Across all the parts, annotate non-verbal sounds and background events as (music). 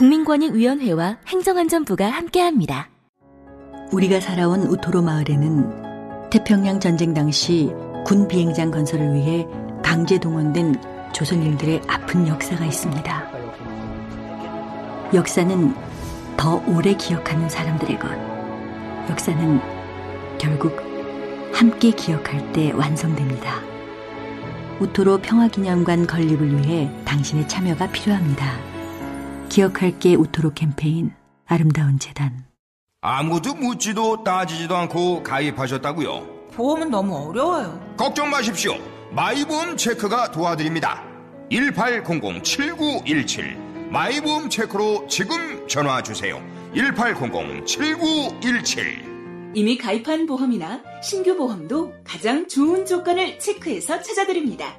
국민권익위원회와 행정안전부가 함께합니다. 우리가 살아온 우토로 마을에는 태평양 전쟁 당시 군 비행장 건설을 위해 강제 동원된 조선인들의 아픈 역사가 있습니다. 역사는 더 오래 기억하는 사람들의 것. 역사는 결국 함께 기억할 때 완성됩니다. 우토로 평화기념관 건립을 위해 당신의 참여가 필요합니다. 기억할게 우토로 캠페인 아름다운 재단 아무도 묻지도 따지지도 않고 가입하셨다고요? 보험은 너무 어려워요. 걱정 마십시오. 마이보험 체크가 도와드립니다. 1800-7917 마이보험 체크로 지금 전화 주세요. 1800-7917 이미 가입한 보험이나 신규 보험도 가장 좋은 조건을 체크해서 찾아드립니다.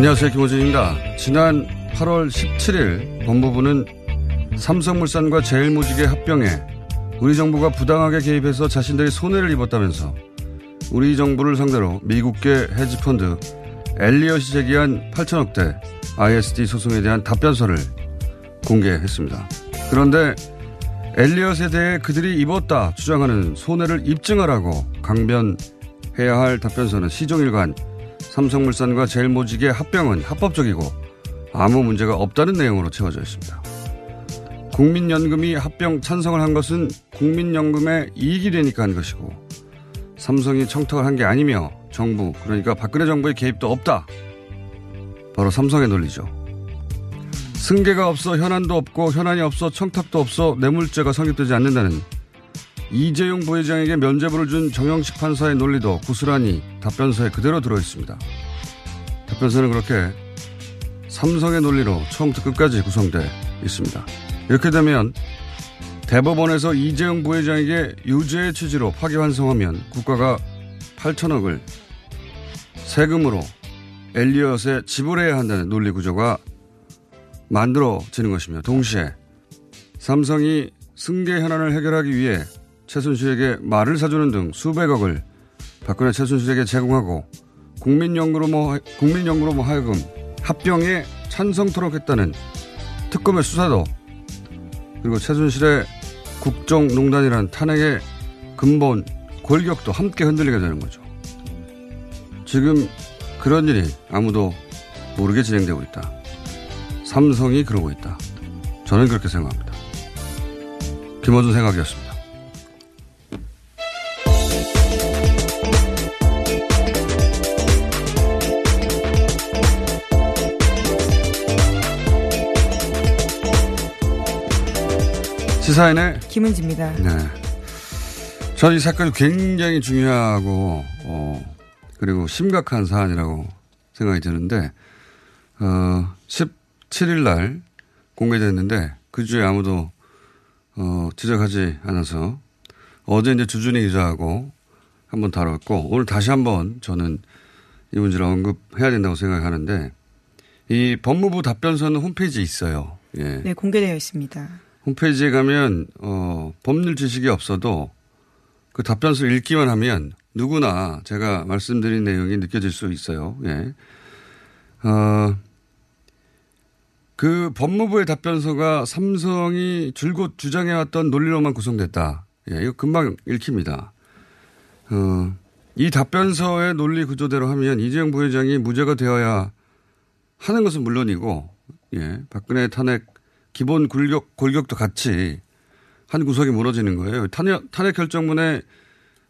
안녕하세요. 김호준입니다. 지난 8월 17일 법무부는 삼성물산과 제일모직의 합병에 우리 정부가 부당하게 개입해서 자신들이 손해를 입었다면서 우리 정부를 상대로 미국계 헤지펀드 엘리엇이 제기한 8천억대 ISD 소송에 대한 답변서를 공개했습니다. 그런데 엘리엇에 대해 그들이 입었다 주장하는 손해를 입증하라고 강변해야 할 답변서는 시종일관 삼성물산과 제일모직의 합병은 합법적이고 아무 문제가 없다는 내용으로 채워져 있습니다. 국민연금이 합병 찬성을 한 것은 국민연금에 이익이 되니까 한 것이고 삼성이 청탁을 한 게 아니며 정부 그러니까 박근혜 정부의 개입도 없다. 바로 삼성의 논리죠. 승계가 없어 현안도 없고 현안이 없어 청탁도 없어 뇌물죄가 성립되지 않는다는 이재용 부회장에게 면죄부를 준 정영식 판사의 논리도 고스란히 답변서에 그대로 들어있습니다. 답변서는 그렇게 삼성의 논리로 처음부터 끝까지 구성돼 있습니다. 이렇게 되면 대법원에서 이재용 부회장에게 유죄의 취지로 파기환송하면 국가가 8천억을 세금으로 엘리엇에 지불해야 한다는 논리 구조가 만들어지는 것이며 동시에 삼성이 승계 현안을 해결하기 위해 최순실에게 말을 사주는 등 수백억을 박근혜 최순실에게 제공하고 국민연구로 뭐, 국민연구로 뭐 하여금 합병에 찬성토록 했다는 특검의 수사도 그리고 최순실의 국정농단이라는 탄핵의 근본 골격도 함께 흔들리게 되는 거죠. 지금 그런 일이 아무도 모르게 진행되고 있다. 삼성이 그러고 있다. 저는 그렇게 생각합니다. 김원준 생각이었습니다. 시사인의 김은지입니다. 네. 저는 이 사건이 굉장히 중요하고, 어, 그리고 심각한 사안이라고 생각이 드는데, 어, 17일 날 공개됐는데, 그 주에 아무도, 어, 지적하지 않아서, 어제 이제 주준희 기자하고 한번 다뤘고, 오늘 다시 한번 저는 이 문제를 언급해야 된다고 생각하는데, 이 법무부 답변서는 홈페이지에 있어요. 예. 네, 공개되어 있습니다. 홈페이지에 가면 어, 법률 지식이 없어도 그 답변서를 읽기만 하면 누구나 제가 말씀드린 내용이 느껴질 수 있어요. 예. 어, 그 법무부의 답변서가 삼성이 줄곧 주장해왔던 논리로만 구성됐다. 예, 이거 금방 읽힙니다. 어, 이 답변서의 논리 구조대로 하면 이재용 부회장이 무죄가 되어야 하는 것은 물론이고, 예, 박근혜 탄핵 기본 골격, 골격도 같이 한 구석이 무너지는 거예요. 탄핵, 탄핵 결정문에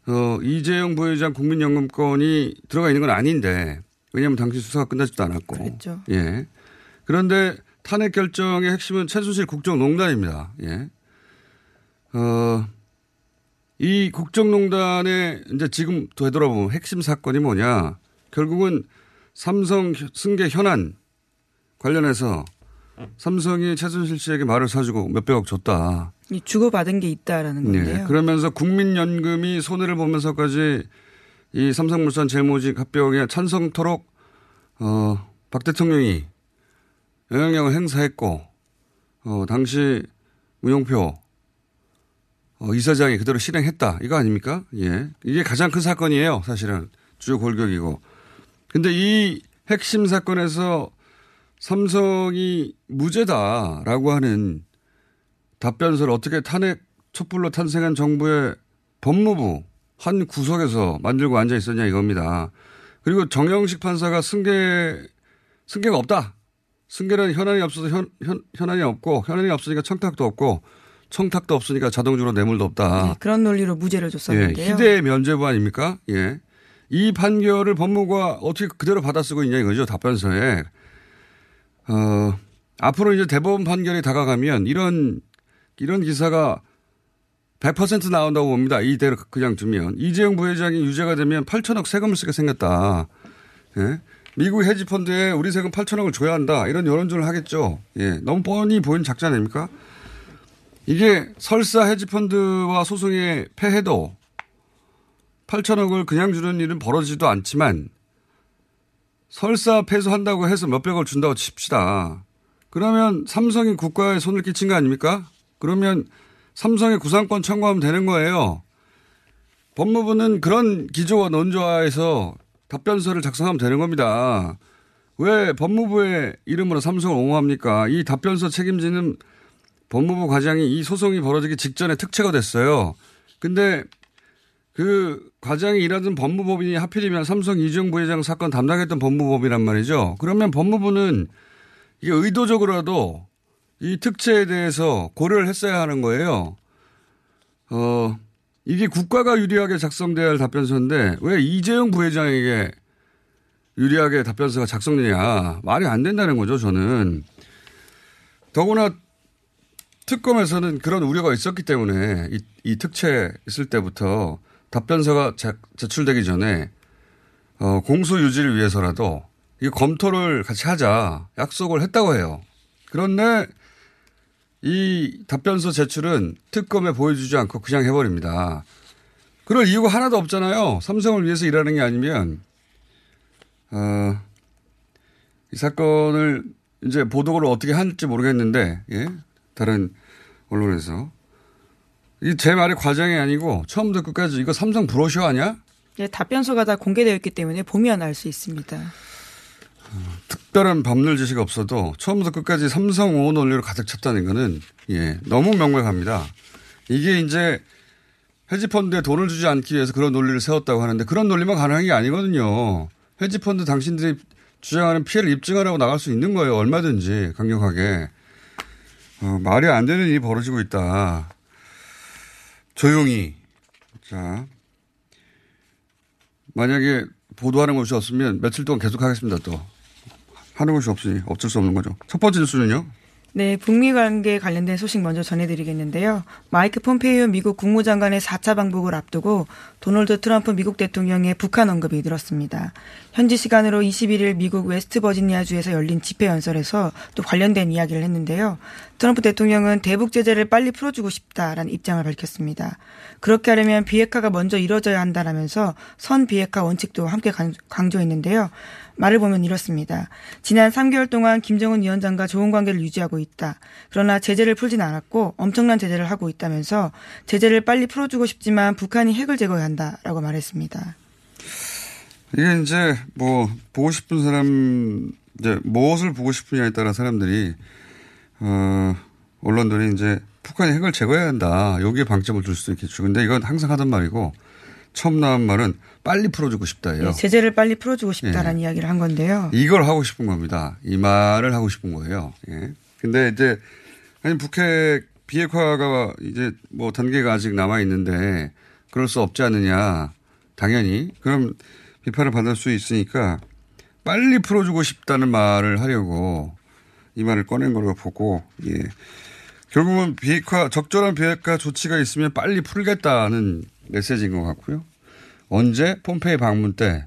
어, 이재용 부회장 국민연금권이 들어가 있는 건 아닌데, 왜냐하면 당시 수사가 끝나지도 않았고. 그랬죠. 예. 그런데 탄핵 결정의 핵심은 최순실 국정농단입니다. 예. 어, 이 국정농단의 이제 지금 되돌아보면 핵심 사건이 뭐냐. 결국은 삼성 승계 현안 관련해서 삼성이 최순실 씨에게 말을 사주고 몇백억 줬다. 이 주고받은 게 있다라는 건데요. 네. 그러면서 국민연금이 손해를 보면서까지 이 삼성물산 제일모직 합병에 찬성토록 어, 박 대통령이 영향력을 행사했고 어, 당시 무용표 어, 이사장이 그대로 실행했다. 이거 아닙니까? 예. 이게 가장 큰 사건이에요. 사실은. 주요 골격이고. 근데 이 핵심 사건에서 삼성이 무죄다라고 하는 답변서를 어떻게 탄핵 촛불로 탄생한 정부의 법무부 한 구석에서 만들고 앉아 있었냐 이겁니다. 그리고 정영식 판사가 승계, 승계가 없다. 승계는 현안이 없어서 현, 현, 현안이 없고 현안이 없으니까 청탁도 없고 청탁도 없으니까 자동적으로 뇌물도 없다. 네, 그런 논리로 무죄를 예, 줬었는데요. 희대의 면죄부 아닙니까? 예. 이 판결을 법무부가 어떻게 그대로 받아쓰고 있냐 이거죠. 답변서에. 어, 앞으로 이제 대법원 판결이 다가가면 이런, 이런 기사가 100% 나온다고 봅니다. 이대로 그냥 두면. 이재용 부회장이 유죄가 되면 8천억 세금을 쓰게 생겼다. 예. 미국 헤지펀드에 우리 세금 8천억을 줘야 한다. 이런 여론조를 하겠죠. 예. 너무 뻔히 보이는 작전 아닙니까? 이게 설사 헤지펀드와 소송에 패해도 8천억을 그냥 주는 일은 벌어지지도 않지만 설사 패소한다고 해서 몇백억을 준다고 칩시다. 그러면 삼성이 국가에 손을 끼친 거 아닙니까? 그러면 삼성의 구상권 청구하면 되는 거예요. 법무부는 그런 기조와 논조화에서 답변서를 작성하면 되는 겁니다. 왜 법무부의 이름으로 삼성을 옹호합니까? 이 답변서 책임지는 법무부 과장이 이 소송이 벌어지기 직전에 특채가 됐어요. 근데 그 과장이 일하던 법무법인이 하필이면 삼성 이중 부회장 사건 담당했던 법무법이란 말이죠. 그러면 법무부는 이게 의도적으로라도 이 특채에 대해서 고려를 했어야 하는 거예요. 어, 이게 국가가 유리하게 작성돼야 할 답변서인데 왜 이재용 부회장에게 유리하게 답변서가 작성되냐. 말이 안 된다는 거죠, 저는. 더구나 특검에서는 그런 우려가 있었기 때문에 이, 이 특채 있을 때부터 답변서가 제, 제출되기 전에 어, 공소 유지를 위해서라도 이 검토를 같이 하자 약속을 했다고 해요. 그런데 이 답변서 제출은 특검에 보여주지 않고 그냥 해버립니다. 그럴 이유가 하나도 없잖아요. 삼성을 위해서 일하는 게 아니면 어, 이 사건을 이제 보도를 어떻게 할지 모르겠는데 예? 다른 언론에서 이제 말이 과장이 아니고 처음부터 끝까지 이거 삼성 브로셔 아니야? 네, 답변서가 다 공개되어 있기 때문에 보면 알 수 있습니다. 특별한 법률 지식 없어도 처음부터 끝까지 삼성 옹호 논리로 가득 찼다는 거는 예, 너무 명백합니다. 이게 이제 헤지펀드에 돈을 주지 않기 위해서 그런 논리를 세웠다고 하는데 그런 논리만 가능한 게 아니거든요. 헤지펀드 당신들이 주장하는 피해를 입증하라고 나갈 수 있는 거예요. 얼마든지 강력하게. 어, 말이 안 되는 일이 벌어지고 있다. 조용히. 자. 만약에 보도하는 곳이 없으면 며칠 동안 계속 하겠습니다, 또. 하는 곳이 없으니 어쩔 수 없는 거죠. 첫 번째 뉴스는요? 네, 북미 관계 관련된 소식 먼저 전해드리겠는데요. 마이크 폼페이오 미국 국무장관의 4차 방북을 앞두고 도널드 트럼프 미국 대통령의 북한 언급이 늘었습니다. 현지 시간으로 21일 미국 웨스트 버지니아주에서 열린 집회 연설에서 또 관련된 이야기를 했는데요. 트럼프 대통령은 대북 제재를 빨리 풀어주고 싶다라는 입장을 밝혔습니다. 그렇게 하려면 비핵화가 먼저 이뤄져야 한다라면서 선 비핵화 원칙도 함께 강조했는데요. 말을 보면 이렇습니다. 지난 3개월 동안 김정은 위원장과 좋은 관계를 유지하고 있다. 그러나 제재를 풀진 않았고 엄청난 제재를 하고 있다면서 제재를 빨리 풀어주고 싶지만 북한이 핵을 제거해야 한다라고 말했습니다. 이게 이제 뭐 보고 싶은 사람 이제 무엇을 보고 싶으냐에 따라 사람들이 어 언론들이 이제 북한이 핵을 제거해야 한다. 여기에 방점을 둘 수도 있겠죠. 근데 이건 항상 하던 말이고 처음 나온 말은 빨리 풀어주고 싶다예요. 네, 제재를 빨리 풀어주고 싶다라는 이야기를 한 건데요. 이걸 하고 싶은 겁니다. 이 말을 하고 싶은 거예요. 예. 근데 이제 아니 북핵 비핵화가 이제 뭐 단계가 아직 남아 있는데 그럴 수 없지 않느냐. 당연히 그럼 비판을 받을 수 있으니까 빨리 풀어주고 싶다는 말을 하려고 이 말을 꺼낸 걸로 보고 예. 결국은 비핵화 적절한 비핵화 조치가 있으면 빨리 풀겠다는 메시지인 것 같고요. 언제 폼페이 방문 때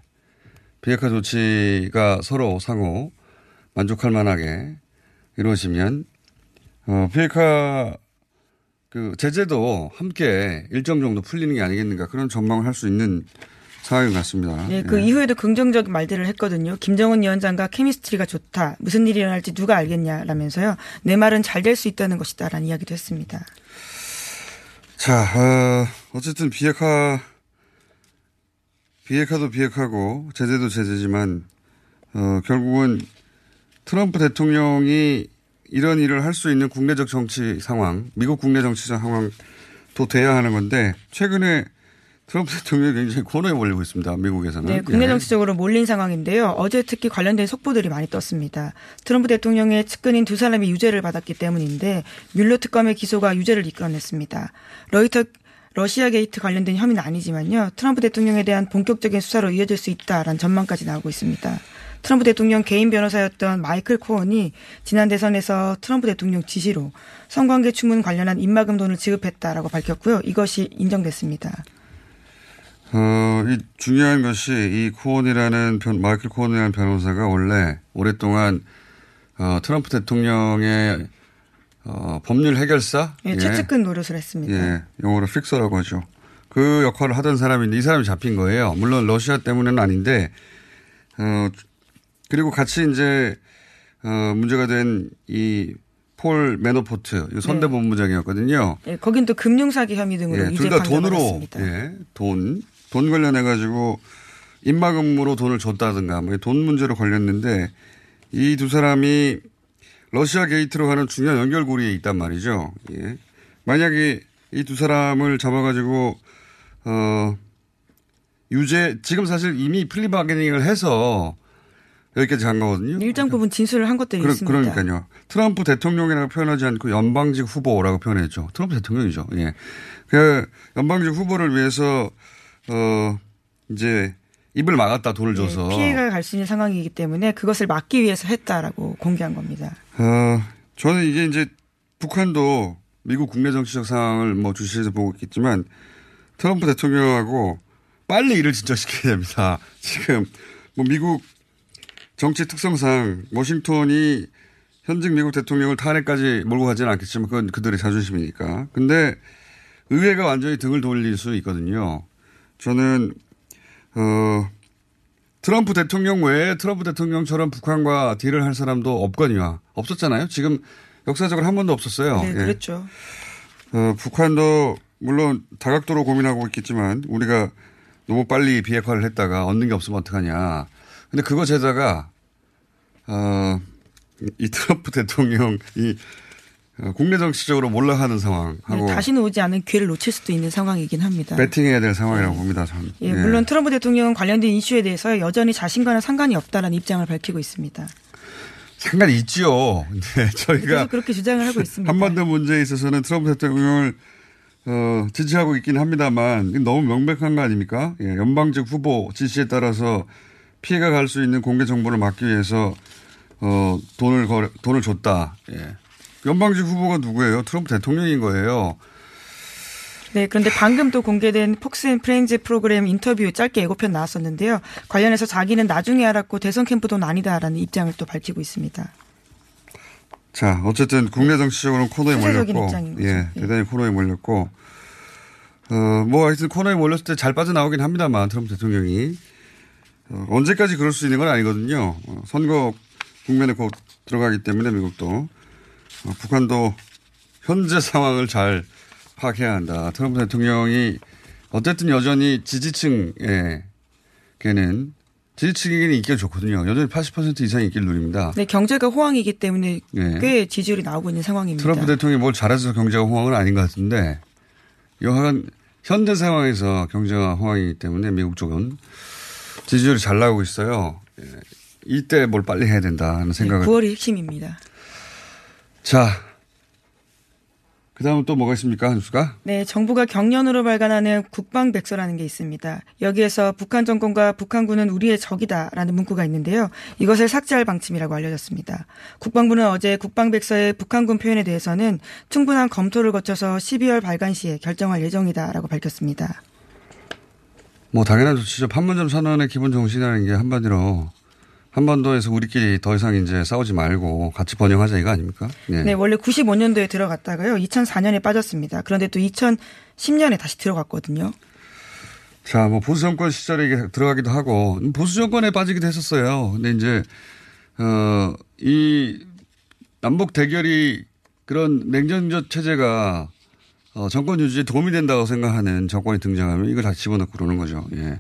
비핵화 조치가 서로 상호 만족할 만하게 이루어지면 어, 비핵화 그 제재도 함께 일정 정도 풀리는 게 아니겠는가 그런 전망을 할 수 있는 상황인 것 같습니다. 예, 그 예. 이후에도 긍정적인 말들을 했거든요. 김정은 위원장과 케미스트리가 좋다. 무슨 일이 일어날지 누가 알겠냐라면서요. 내 말은 잘 될 수 있다는 것이다라는 이야기도 했습니다. 자, 어, 어쨌든 비핵화, 비핵화도 비핵화고 제재도 제재지만, 어, 결국은 트럼프 대통령이 이런 일을 할 수 있는 국내적 정치 상황, 미국 국내 정치적 상황도 돼야 하는 건데, 최근에 트럼프 대통령이 굉장히 코너에 몰리고 있습니다. 미국에서는. 네, 국내 예. 정치적으로 몰린 상황인데요. 어제 특히 관련된 속보들이 많이 떴습니다. 트럼프 대통령의 측근인 두 사람이 유죄를 받았기 때문인데 뮬러 특검의 기소가 유죄를 이끌어냈습니다. 로이터 러시아 게이트 관련된 혐의는 아니지만요. 트럼프 대통령에 대한 본격적인 수사로 이어질 수 있다라는 전망까지 나오고 있습니다. 트럼프 대통령 개인 변호사였던 마이클 코언이 지난 대선에서 트럼프 대통령 지시로 성관계 추문 관련한 입막음 돈을 지급했다라고 밝혔고요. 이것이 인정됐습니다. 어, 이 중요한 것이 이 코언이라는 변, 마이클 코언이라는 변호사가 원래 오랫동안 어, 트럼프 대통령의 어, 법률 해결사? 예, 최측근 노릇을 했습니다. 예, 영어로 픽서라고 하죠. 그 역할을 하던 사람인데 이 사람이 잡힌 거예요. 물론 러시아 때문에는 아닌데, 어, 그리고 같이 이제, 어, 문제가 된 이폴이 선대본부장이었거든요. 예, 거긴 또 금융사기 혐의 등으로 예, 유죄 둘다 판결을 돈으로, 받았습니다. 예, 돈, 돈 관련해가지고 입막음으로 돈을 줬다든가, 뭐 돈 문제로 걸렸는데 이 두 사람이 러시아 게이트로 가는 중요한 연결고리에 있단 말이죠. 예. 만약에 이 두 사람을 잡아가지고, 어, 유죄, 지금 사실 이미 plea bargaining을 해서 여기까지 간 거거든요. 일정 부분 진술을 한 것들이 그러, 있습니다. 그러니까요. 트럼프 대통령이라고 표현하지 않고 연방직 후보라고 표현했죠. 트럼프 대통령이죠. 예. 그 연방직 후보를 위해서 어 이제 입을 막았다 돈을 줘서 예, 피해가 갈 수 있는 상황이기 때문에 그것을 막기 위해서 했다라고 공개한 겁니다. 어 저는 이게 이제 북한도 미국 국내 정치적 상황을 뭐 주시해서 보고 있겠지만 트럼프 대통령하고 빨리 일을 진척시켜야 됩니다. (laughs) 지금 뭐 미국 정치 특성상 워싱턴이 현직 미국 대통령을 탄핵까지 몰고 가지는 않겠지만 그건 그들의 자존심이니까. 근데 의회가 완전히 등을 돌릴 수 있거든요. 저는 어 트럼프 대통령 외에 트럼프 대통령처럼 북한과 딜을 할 사람도 없거든요. 없었잖아요. 지금 역사적으로 한 번도 없었어요. 네, 예. 그렇죠. 어, 북한도 물론 다각도로 고민하고 있겠지만 우리가 너무 빨리 비핵화를 했다가 얻는 게 없으면 어떡하냐. 근데 그거 제다가 어, 이 트럼프 대통령이 어, 국내 정치적으로 몰락하는 상황하고 네, 다시는 오지 않은 기회를 놓칠 수도 있는 상황이긴 합니다. 배팅해야 될 상황이라고 봅니다. 저는. 예, 물론 트럼프 대통령은 관련된 이슈에 대해서 여전히 자신과는 상관이 없다라는 입장을 밝히고 있습니다. 상관이 있지요. 근데 (laughs) 저희가 그렇게 주장을 하고 있습니다. 한반도 문제에 있어서는 트럼프 대통령을 어, 지지하고 있긴 합니다만 너무 명백한 거 아닙니까? 예, 연방직 후보 지시에 따라서 피해가 갈 수 있는 공개 정보를 막기 위해서 어, 돈을 걸, 돈을 줬다. 예. 연방직 후보가 누구예요? 트럼프 대통령인 거예요. 네, 그런데 방금 또 공개된 폭스 앤 프렌즈 프로그램 인터뷰 짧게 예고편 나왔었는데요. 관련해서 자기는 나중에 알았고 대선 캠프 돈 아니다라는 입장을 또 밝히고 있습니다. 자, 어쨌든 국내 정치적으로는 코너에 몰렸고. 예, 예. 대단히 코너에 몰렸고, 어, 뭐 하여튼 코너에 몰렸을 때 잘 빠져나오긴 합니다만 트럼프 대통령이 어, 언제까지 그럴 수 있는 건 아니거든요. 어, 선거 국면에 곧 들어가기 때문에 미국도 어, 북한도 현재 상황을 잘 파악해야 한다. 트럼프 대통령이 어쨌든 여전히 지지층에게는 지지층에게는 인기가 좋거든요. 여전히 80% 이상 인기를 누립니다. 네, 경제가 호황이기 때문에 예. 꽤 지지율이 나오고 있는 상황입니다. 트럼프 대통령이 뭘 잘해서 경제가 호황은 아닌 것 같은데 여하간 현재 상황에서 경제가 호황이기 때문에 미국 쪽은 지지율이 잘 나오고 있어요. 예. 이때 뭘 빨리 해야 된다 하는 생각을. 9월이 핵심입니다. 자, 그 다음은 또 뭐가 있습니까, 한수가? 네, 정부가 경련으로 발간하는 국방백서라는 게 있습니다. 여기에서 북한 정권과 북한군은 우리의 적이다라는 문구가 있는데요. 이것을 삭제할 방침이라고 알려졌습니다. 국방부는 어제 국방백서의 북한군 표현에 대해서는 충분한 검토를 거쳐서 12월 발간 시에 결정할 예정이다라고 밝혔습니다. 뭐 당연한 조치죠. 판문점 선언의 기본 정신이라는 게 한마디로 한반도에서 우리끼리 더 이상 이제 싸우지 말고 같이 번영하자 이거 아닙니까? 예. 네, 원래 95년도에 들어갔다가요. 2004년에 빠졌습니다. 그런데 또 2010년에 다시 들어갔거든요. 자, 뭐 보수 정권 시절에 들어가기도 하고 보수 정권에 빠지기도 했었어요. 근데 이제 어, 이 남북 대결이 그런 냉전적 체제가 어, 정권 유지에 도움이 된다고 생각하는 정권이 등장하면 이걸 다 집어넣고 그러는 거죠. 예.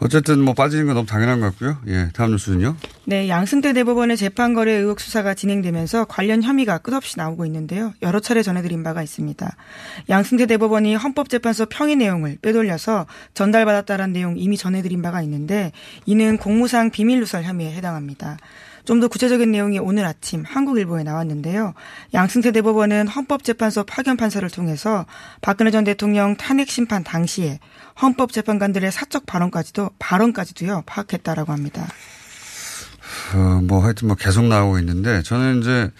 어쨌든 뭐 빠지는 건 너무 당연한 것 같고요. 예. 다음 뉴스는요. 네, 양승태 대법원의 재판 거래 의혹 수사가 진행되면서 관련 혐의가 끝없이 나오고 있는데요. 여러 차례 전해드린 바가 있습니다. 양승태 대법원이 헌법재판소 평의 내용을 빼돌려서 전달받았다는 내용 이미 전해드린 바가 있는데 이는 공무상 비밀 누설 혐의에 해당합니다. 좀 더 구체적인 내용이 오늘 아침 한국일보에 나왔는데요. 양승태 대법원은 헌법재판소 파견 판사를 통해서 박근혜 전 대통령 탄핵 심판 당시에 헌법재판관들의 사적 발언까지도 발언까지도요 파악했다라고 합니다. 어, 뭐 하여튼 뭐 계속 나오고 있는데 저는 이제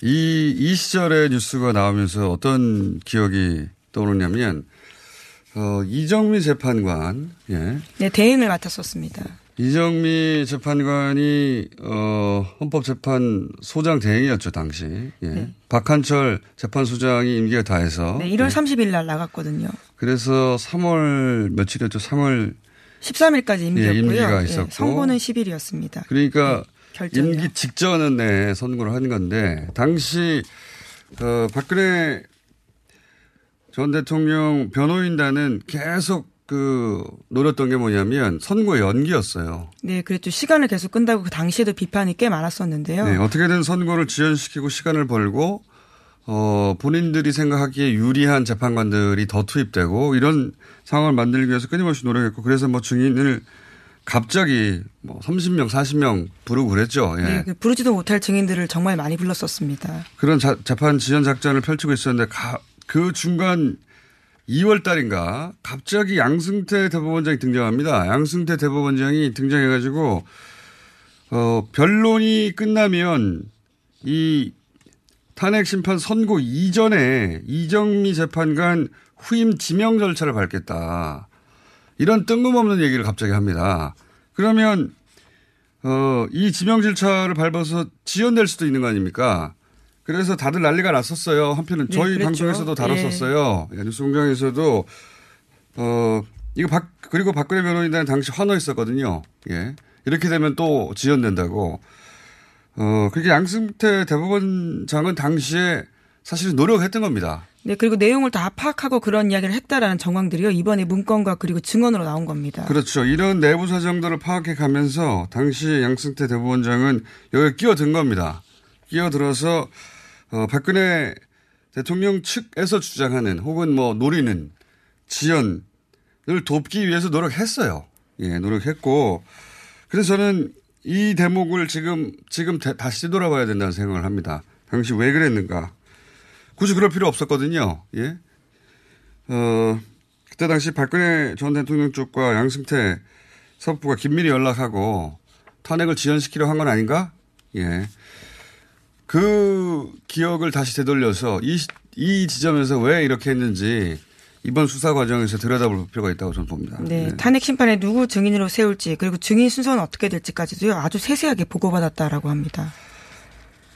이, 이 시절의 뉴스가 나오면서 어떤 기억이 떠오르냐면 어, 이정미 재판관, 예. 네, 대행을 맡았었습니다. 이정미 재판관이 어, 헌법재판 소장 대행이었죠 당시. 예. 네. 박한철 재판소장이 임기가 다해서. 네, 1월 예. 30일 날 나갔거든요. 그래서 3월 며칠이었죠? 3월 13일까지 임기였고요. 예, 임기가 예, 있었고. 선고는 10일이었습니다. 그러니까 결정이요. 임기 직전에 선거를 한 건데 당시 어, 박근혜 전 대통령 변호인단은 계속 그 노렸던 게 뭐냐면 선거 연기였어요. 네, 그랬죠. 시간을 계속 끈다고 그 당시에도 비판이 꽤 많았었는데요. 네, 어떻게든 선거를 지연시키고 시간을 벌고 어, 본인들이 생각하기에 유리한 재판관들이 더 투입되고 이런 상황을 만들기 위해서 끊임없이 노력했고 그래서 뭐 증인을 갑자기 뭐 30명, 40명 부르고 그랬죠. 예. 네, 그 부르지도 못할 증인들을 정말 많이 불렀었습니다. 그런 자- 재판 지연 작전을 펼치고 있었는데 가- 그 중간 2월 달인가 갑자기 양승태 대법원장이 등장합니다. 양승태 대법원장이 등장해가지고 어, 변론이 끝나면 이 탄핵 심판 선고 이전에 이정미 재판관 후임 지명 절차를 밟겠다. 이런 뜬금없는 얘기를 갑자기 합니다. 그러면 어, 이 지명 절차를 밟아서 지연될 수도 있는 거 아닙니까? 그래서 다들 난리가 났었어요. 한편은 네, 저희 그랬죠. 방송에서도 다뤘었어요. 예, 뉴스 공장에서도 어 이거 박 그리고 박근혜 변호인단은 당시 환호했었거든요. 예. 이렇게 되면 또 지연된다고. 어 그렇게 양승태 대법원장은 당시에 사실 노력했던 겁니다. 네, 그리고 내용을 다 파악하고 그런 이야기를 했다라는 정황들이요. 이번에 문건과 그리고 증언으로 나온 겁니다. 그렇죠. 이런 내부 사정들을 파악해 가면서 당시 양승태 대법원장은 여기 끼어든 겁니다. 끼어들어서 어, 박근혜 대통령 측에서 주장하는 혹은 뭐 노리는 지연을 돕기 위해서 노력했어요. 예, 노력했고 그래서 저는 이 대목을 지금 지금 다- 다시 뒤돌아봐야 된다는 생각을 합니다. 당시 왜 그랬는가? 굳이 그럴 필요 없었거든요. 예. 어, 그때 당시 박근혜 전 대통령 쪽과 양승태 사법부가 긴밀히 연락하고 탄핵을 지연시키려 한 건 아닌가? 예. 그 기억을 다시 되돌려서 이, 시- 이 지점에서 왜 이렇게 했는지 이번 수사 과정에서 들여다볼 필요가 있다고 저는 봅니다. 네, 네. 탄핵 심판에 누구 증인으로 세울지 그리고 증인 순서는 어떻게 될지까지도요. 아주 세세하게 보고받았다라고 합니다.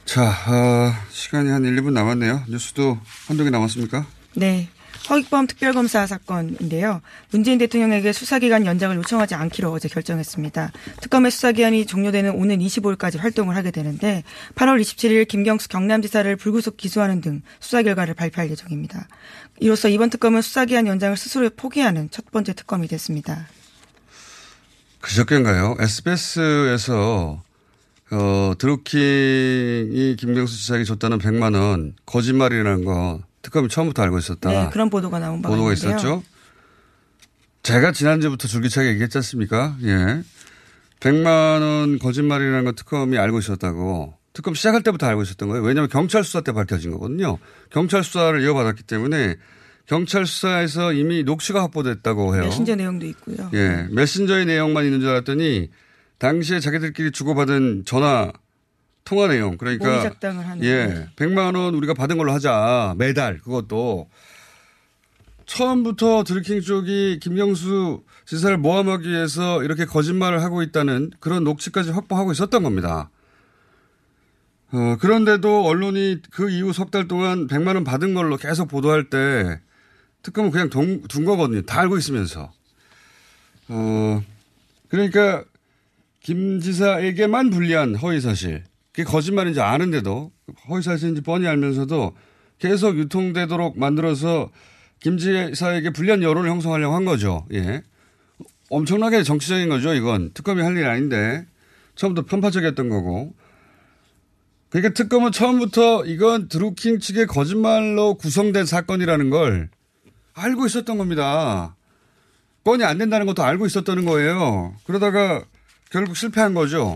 자, 어, 시간이 한 1, 2분 남았네요. 뉴스도 한두 개 남았습니까? 네. 허익범 특별검사 사건인데요. 문재인 대통령에게 수사기간 연장을 요청하지 않기로 어제 결정했습니다. 특검의 수사기한이 종료되는 오는 25일까지 활동을 하게 되는데 8월 27일 김경수 경남지사를 불구속 기소하는 등 수사 결과를 발표할 예정입니다. 이로써 이번 특검은 수사기한 연장을 스스로 포기하는 첫 번째 특검이 됐습니다. 그저께인가요? SBS에서 어, 드루킹이 김경수 지사에게 줬다는 100만 원 거짓말이라는 거 특검이 처음부터 알고 있었다. 네, 그런 보도가 나온 바가 보도가 있는데요. 있었죠. 제가 지난주부터 줄기차게 얘기했지 않습니까? 예. 100만 원 거짓말이라는 거 특검이 알고 있었다고. 특검 시작할 때부터 알고 있었던 거예요. 왜냐하면 경찰 수사 때 밝혀진 거거든요. 경찰 수사를 이어받았기 때문에 경찰 수사에서 이미 녹취가 확보됐다고 해요. 메신저 내용도 있고요. 예. 메신저의 내용만 있는 줄 알았더니 당시에 자기들끼리 주고받은 전화 통화 내용. 그러니까. 작당을 하는. 예. 100만 원 우리가 받은 걸로 하자. 매달. 그것도. 처음부터 드루킹 쪽이 김경수 지사를 모함하기 위해서 이렇게 거짓말을 하고 있다는 그런 녹취까지 확보하고 있었던 겁니다. 어, 그런데도 언론이 그 이후 석 달 동안 100만 원 받은 걸로 계속 보도할 때 특검은 그냥 동, 둔 거거든요. 다 알고 있으면서. 어, 그러니까 김 지사에게만 불리한 허위 사실. 그게 거짓말인지 아는데도 허위사실인지 뻔히 알면서도 계속 유통되도록 만들어서 김 지사에게 불리한 여론을 형성하려고 한 거죠. 예. 엄청나게 정치적인 거죠. 이건 특검이 할 일 아닌데 처음부터 편파적이었던 거고. 그러니까 특검은 처음부터 이건 드루킹 측의 거짓말로 구성된 사건이라는 걸 알고 있었던 겁니다. 건이 안 된다는 것도 알고 있었다는 거예요. 그러다가 결국 실패한 거죠.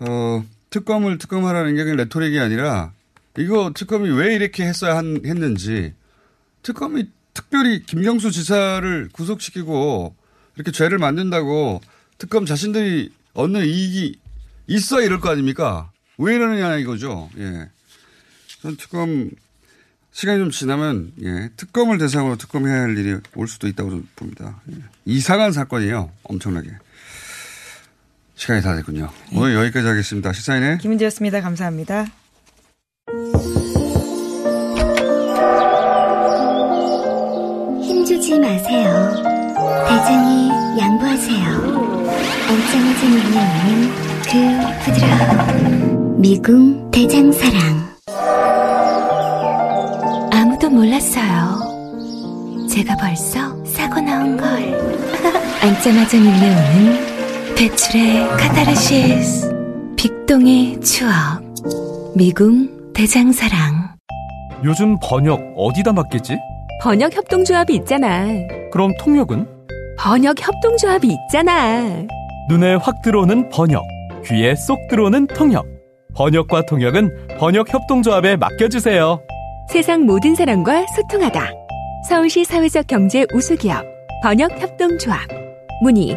어, 특검을 특검하라는 게 레토릭이 아니라 이거 특검이 왜 이렇게 했어야 한, 했는지 특검이 특별히 김경수 지사를 구속시키고 이렇게 죄를 만든다고 특검 자신들이 얻는 이익이 있어 이럴 거 아닙니까? 왜 이러느냐 이거죠. 예. 전 특검 시간이 좀 지나면 예, 특검을 대상으로 특검해야 할 일이 올 수도 있다고 좀 봅니다. 예. 이상한 사건이에요. 엄청나게. 시간이 다 됐군요. 오늘 여기까지 하겠습니다. 시사인의 김은지였습니다. 감사합니다. 힘주지 마세요. 대장이 양보하세요. 엉짱해진 눈에 있는 그 부드러운 미궁 대장사랑. 아무도 몰랐어요. 제가 벌써 사고 나온 걸. (laughs) 앉자마자 밀려오는 배출의 카타르시스. 빅동의 추억. 미궁 대장사랑. 요즘 번역 어디다 맡겠지? 번역 협동조합이 있잖아. 그럼 통역은? 번역 협동조합이 있잖아. 눈에 확 들어오는 번역, 귀에 쏙 들어오는 통역. 번역과 통역은 번역 협동조합에 맡겨주세요. 세상 모든 사람과 소통하다. 서울시 사회적 경제 우수기업 번역 협동조합. 문의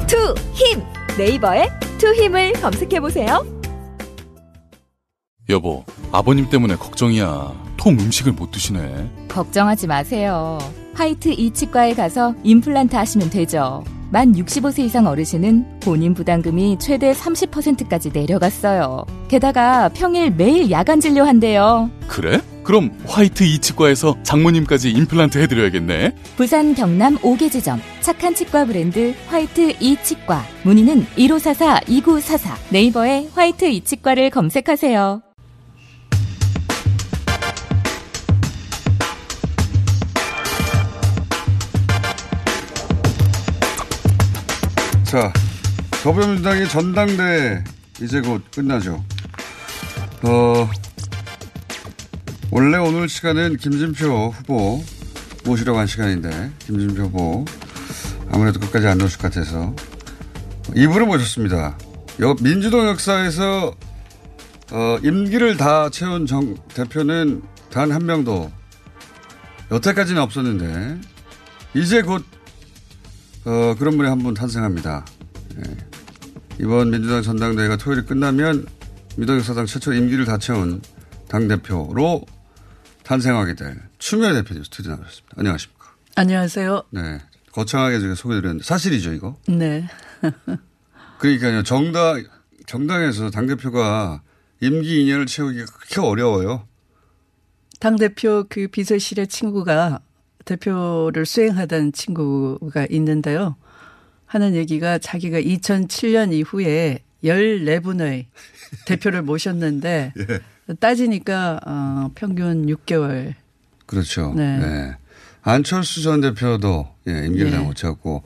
투, 힘. 네이버에 투 힘을 검색해보세요. 여보, 아버님 때문에 걱정이야. 통 음식을 못 드시네. 걱정하지 마세요. 화이트 이치과에 가서 임플란트 하시면 되죠. 만 65세 이상 어르신은 본인 부담금이 최대 30%까지 내려갔어요. 게다가 평일 매일 야간 진료한대요. 그래? 그럼 화이트 이치과에서 장모님까지 임플란트 해드려야겠네. 부산 경남 5개 지점 착한 치과 브랜드 화이트 이치과 문의는 1544-2944 네이버에 화이트 이치과를 검색하세요. 자, 더불어민주당의 전당대 이제 곧 끝나죠. 어, 원래 오늘 시간은 김진표 후보 모시려고 한 시간인데, 김진표 후보 아무래도 끝까지 안 오실 것 같아서 이분을 모셨습니다. 여, 민주당 역사에서 어, 임기를 다 채운 정 대표는 단 한 명도 여태까지는 없었는데 이제 곧 어, 그런 분이 한 분 탄생합니다. 예. 이번 민주당 전당대회가 토요일에 끝나면 민주당 역사상 최초 임기를 다 채운 당대표로 탄생하게 될 추미애 대표님 스튜디오 나오셨습니다. 안녕하십니까. 안녕하세요. 네. 거창하게 제가 소개드렸는데 사실이죠 이거? 네. (laughs) 그러니까요 정당 정당에서 당 대표가 임기 2년을 채우기가 그렇게 어려워요. 당 대표 그 비서실의 친구가 대표를 수행하던 친구가 있는데요. 하는 얘기가 자기가 2007년 이후에 14분의 (laughs) 대표를 모셨는데 예. 따지니까 어, 평균 6개월. 그렇죠. 네. 네. 안철수 전 대표도 예, 임기를 네. 다못 채웠고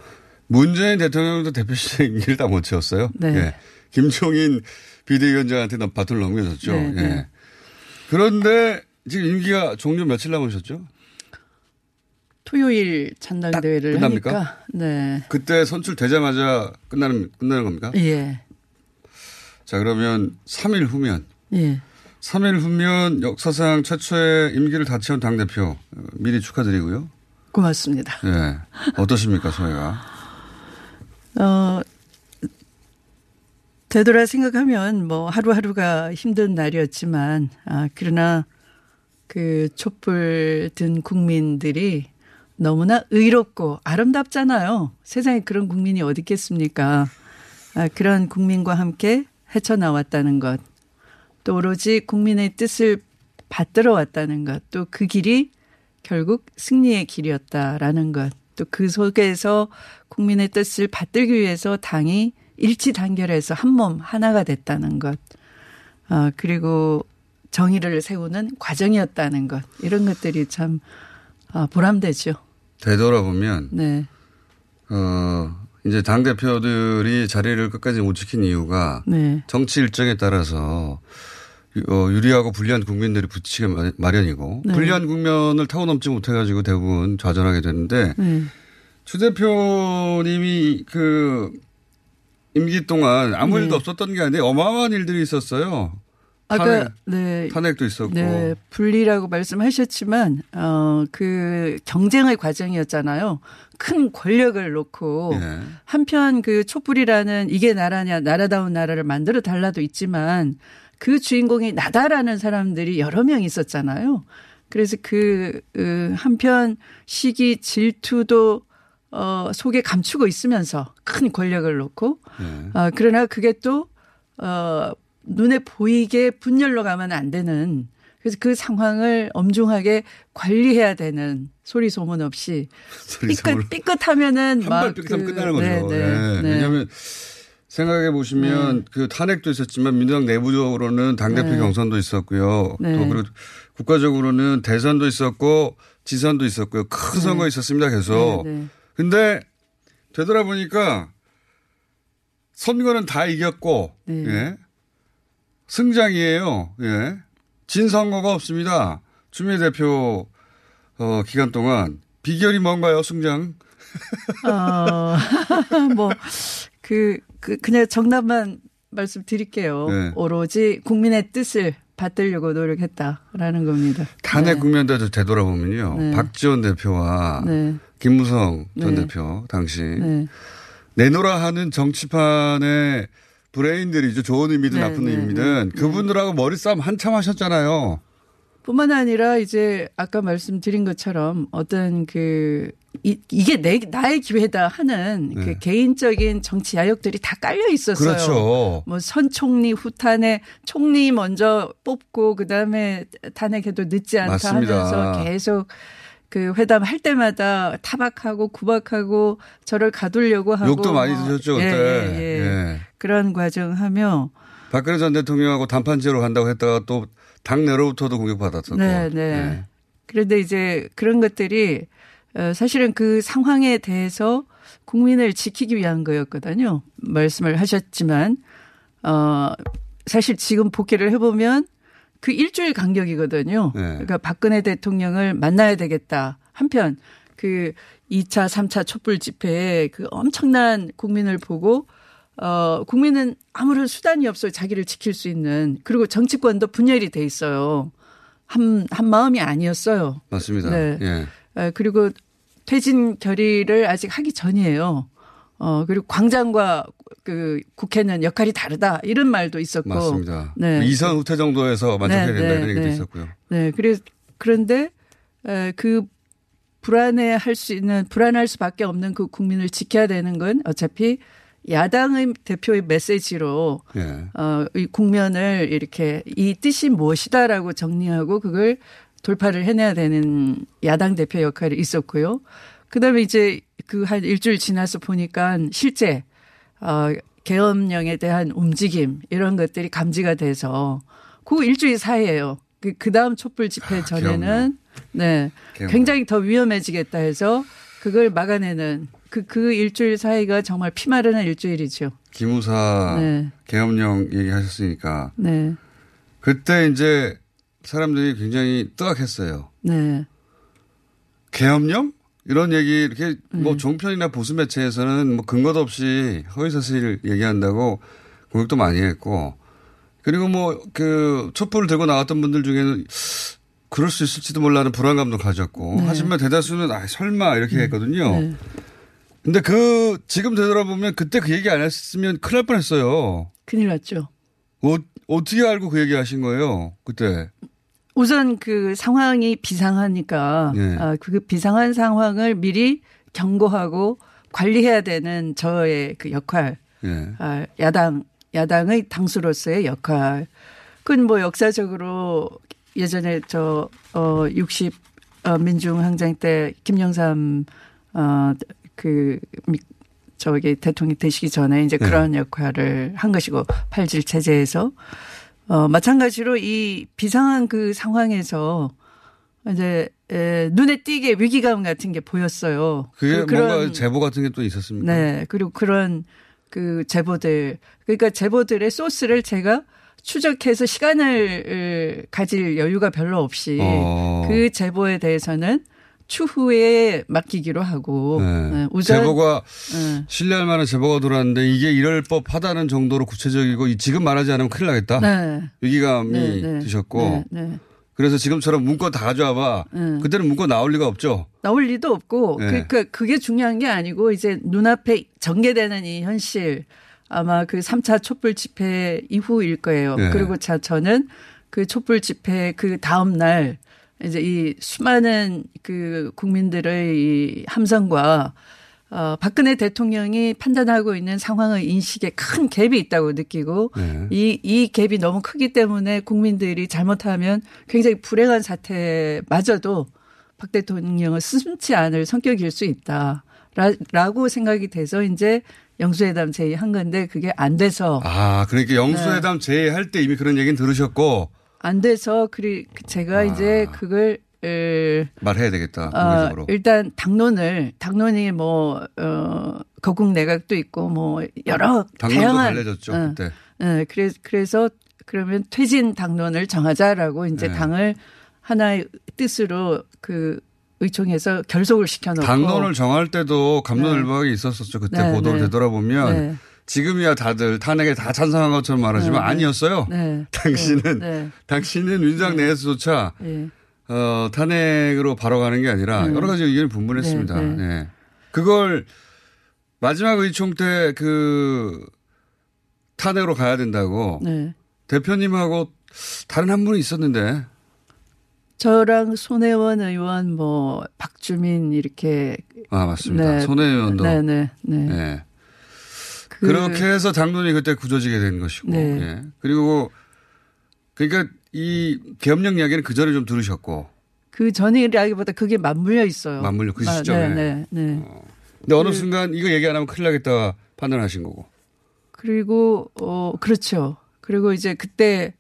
문재인 대통령도 대표 시절 (laughs) 임기를 다 못 채웠어요. 네. 예. 김종인 비대위원장한테 는 밭을 넘겨줬죠. 네, 예. 네. 그런데 지금 임기가 종료 며칠 남으셨죠? 토요일 전당대회를 끝납니까? 하니까 네. 그때 선출되자마자 끝나는 끝나는 겁니까? 예. 자 그러면 3일 후면 예. 3일 후면 역사상 최초의 임기를 다 채운 당 대표 어, 미리 축하드리고요. 고맙습니다. 예. 어떠십니까 소회가? 어, 되돌아 생각하면 뭐 하루하루가 힘든 날이었지만, 아, 그러나 그 촛불 든 국민들이 너무나 의롭고 아름답잖아요. 세상에 그런 국민이 어디 있겠습니까? 아, 그런 국민과 함께 헤쳐나왔다는 것. 또 오로지 국민의 뜻을 받들어 왔다는 것. 또 그 길이 결국 승리의 길이었다라는 것. 또 그 속에서 국민의 뜻을 받들기 위해서 당이 일치 단결해서 한 몸 하나가 됐다는 것. 아, 그리고 정의를 세우는 과정이었다는 것. 이런 것들이 참 아, 보람되죠. 되돌아보면 네. 어 이제 당 대표들이 자리를 끝까지 못 지킨 이유가 네. 정치 일정에 따라서 유- 어, 유리하고 불리한 국민들이 붙이기 마- 마련이고 네. 불리한 국면을 타고 넘지 못해가지고 대부분 좌절하게 되는데 네. 추 대표님이 그 임기 동안 아무 네. 일도 없었던 게 아닌데 어마어마한 일들이 있었어요. 아까 네. 탄핵도 있었고. 네, 분리라고 말씀하셨지만 어그 경쟁의 과정이었잖아요. 큰 권력을 놓고 예. 한편 그 촛불이라는 이게 나라냐 나라다운 나라를 만들어 달라도 있지만 그 주인공이 나다라는 사람들이 여러 명 있었잖아요. 그래서 그 어, 한편 시기 질투도 어 속에 감추고 있으면서 큰 권력을 놓고 예. 어, 그러나 그게 또, 어, 눈에 보이게 분열로 가면 안 되는 그래서 그 상황을 엄중하게 관리해야 되는 소리 소문 없이 삐끗, 삐끗하면은 막. 한발 삐끗하면 그- 끝나는 거죠. 네, 네, 예. 네. 왜냐하면 생각해 보시면 그 탄핵도 있었지만 민주당 내부적으로는 당 대표 네. 경선도 있었고요. 네. 또 그리고 국가적으로는 대선도 있었고 지선도 있었고요. 큰 네. 선거 있었습니다. 계속. 네, 네. 근데 되돌아보니까 선거는 다 이겼고 네. 예. 승장이에요. 예. 진 선거가 없습니다. 추미애 대표 어, 기간 동안 비결이 뭔가요, 승장? 어, (laughs) 뭐, 그, 그, 그냥 정답만 말씀드릴게요. 네. 오로지 국민의 뜻을 받들려고 노력했다라는 겁니다. 탄핵 국면도 되돌아보면요. 네. 박지원 대표와 네. 김무성 전 네. 대표 당시 네. 내노라 하는 정치판의 브레인들이죠. 좋은 의미든 네, 나쁜 네, 의미든 네. 그분들하고 머리싸움 한참 하셨잖아요. 뿐만 아니라 이제 아까 말씀드린 것처럼 어떤 그 이, 이게 내 나의 기회다 하는 네. 그 개인적인 정치 야욕들이 다 깔려 있었어요. 그렇죠. 뭐선 총리 후탄에 총리 먼저 뽑고 그다음에 탄핵해도 늦지 않다 맞습니다. 하면서 계속 그 회담 할 때마다 타박하고 구박하고 저를 가두려고 하고 욕도 많이 뭐 드셨죠, 예, 그때. 예, 예. 예. 그런 과정하며 박근혜 전 대통령하고 단판지로 간다고 했다가 또 당내로부터도 공격받았었고. 네, 네. 그런데 이제 그런 것들이 어, 사실은 그 상황에 대해서 국민을 지키기 위한 거였거든요. 말씀을 하셨지만, 어, 사실 지금 복귀를 해보면 그 일주일 간격이거든요. 네. 그러니까 박근혜 대통령을 만나야 되겠다. 한편 그 2차, 3차 촛불 집회에 그 엄청난 국민을 보고 어, 국민은 아무런 수단이 없어요. 자기를 지킬 수 있는. 그리고 정치권도 분열이 돼 있어요. 한, 한 마음이 아니었어요. 맞습니다. 네. 예. 어, 그리고 퇴진 결의를 아직 하기 전이에요. 어, 그리고 광장과 그 국회는 역할이 다르다. 이런 말도 있었고. 맞습니다. 네. 이선 후퇴 정도에서 만족해야 네, 된다 네, 이런 얘기도 네. 있었고요. 네. 그래, 그런데, 에, 그 불안해할 수 있는 불안할 수밖에 없는 그 국민을 지켜야 되는 건 어차피 야당의 대표의 메시지로 예. 어, 이 국면을 이렇게 이 뜻이 무엇이다라고 정리하고 그걸 돌파를 해내야 되는 야당 대표 역할이 있었고요. 그 다음에 이제 그 한 일주일 지나서 보니까 실제, 어, 계엄령에 대한 움직임 이런 것들이 감지가 돼서 그 일주일 사이에요. 그, 그 다음 촛불 집회 전에는 네. 굉장히 더 위험해지겠다 해서 그걸 막아내는 그, 그 일주일 사이가 정말 피마르는 일주일이죠. 기무사 네. 계엄령 얘기하셨으니까 네. 그때 이제 사람들이 굉장히 뜨악했어요. 네. 계엄령? 이런 얘기 이렇게 네. 뭐 종편이나 보수 매체에서는 뭐 근거도 없이 허위 사실 얘기한다고 공격도 많이 했고 그리고 뭐 그 촛불을 들고 나왔던 분들 중에는 그럴 수 있을지도 몰라는 불안감도 가졌고 네. 하지만 대다수는 아 설마 이렇게 했거든요. 네. 근데 그 지금 되돌아보면 그때 그 얘기 안 했으면 큰일 날 뻔했어요. 큰일 났죠. 어, 어떻게 알고 그 얘기 하신 거예요? 그때. 우선 그 상황이 비상하니까 네. 아, 그 비상한 상황을 미리 경고하고 관리해야 되는 저의 그 역할, 예. 아, 야당 야당의 당수로서의 역할. 그건 뭐 역사적으로 예전에 저, 어 60 어, 민중 항쟁 때 김영삼 어그 저기 대통령이 되시기 전에 이제 네. 그런 역할을 한 것이고 팔질 체제에서 어 마찬가지로 이 비상한 그 상황에서 이제 에, 눈에 띄게 위기감 같은 게 보였어요. 그게 그- 뭔가 제보 같은 게 또 있었습니까? 네. 그리고 그런 그 제보들 그러니까 제보들의 소스를 제가 추적해서 시간을 가질 여유가 별로 없이 어. 그 제보에 대해서는 추후에 맡기기로 하고 네. 네, 우선 제보가 네. 신뢰할 만한 제보가 들어왔는데 이게 이럴 법하다는 정도로 구체적이고 이- 지금 말하지 않으면 큰일 나겠다. 네. 위기감이 네, 네. 드셨고. 그래서 지금처럼 문건 다 가져와봐. 네. 그때는 문건 나올 리가 없죠. 나올 리도 없고 네. 그러니까 그게 중요한 게 아니고 이제 눈앞에 전개되는 이 현실 아마 그 3차 촛불 집회 이후일 거예요. 네. 그리고 자 저는 그 촛불 집회 그 다음 날 이제 이 수많은 그 국민들의 이 함성과 어, 박근혜 대통령이 판단하고 있는 상황의 인식에 큰 갭이 있다고 느끼고 네. 이, 이 갭이 너무 크기 때문에 국민들이 잘못하면 굉장히 불행한 사태마저도 박 대통령을 스승치 않을 성격일 수 있다. 라, 라고 생각이 돼서 이제 영수회담 제의한 건데 그게 안 돼서 아, 그러니까 네. 영수회담 제의할 때 이미 그런 얘기는 들으셨고 안 돼서 그리 제가 이제 그걸 에, 말해야 되겠다. 어, 공개적으로. 일단 당론을 당론이 뭐 어, 거국 내각도 있고 뭐 여러 당론도 다양한 달래졌죠, 어, 그때. 네, 그래 그래서 그러면 퇴진 당론을 정하자라고 이제 네. 당을 하나의 뜻으로 그 의총에서 결속을 시켜놓고 당론을 정할 때도 네. 감론을박이 있었었죠. 그때 네, 보도를 네. 되돌아보면 네. 지금이야 다들 탄핵에 다 찬성한 것처럼 말하지만 네, 네. 아니었어요. 네. (laughs) 당신은 네. 당신은 민주당 내에서조차 네. 어, 탄핵으로 바로 가는 게 아니라 네. 여러 가지 의견이 분분했습니다. 네, 네, 네. 그걸 마지막 의총 때 그 탄핵으로 가야 된다고 네. 대표님하고 다른 한 분이 있었는데 저랑 손혜원 의원 뭐 박주민 이렇게 아 맞습니다. 네. 손혜원도 네네 네. 네. 그- 그렇게 해서 당론이 그때 굳어지게 된 것이고. 네. 예. 그리고 그러니까 이 계엄령 이야기는 그 전에 좀 들으셨고. 그 전이라기보다 그게 맞물려 있어요. 맞물려 그 아, 시점에. 네, 네, 네. 근데 어느 그- 순간 이거 얘기 안 하면 큰일 나겠다 판단하신 거고. 그리고 어 그렇죠. 그리고 이제 그때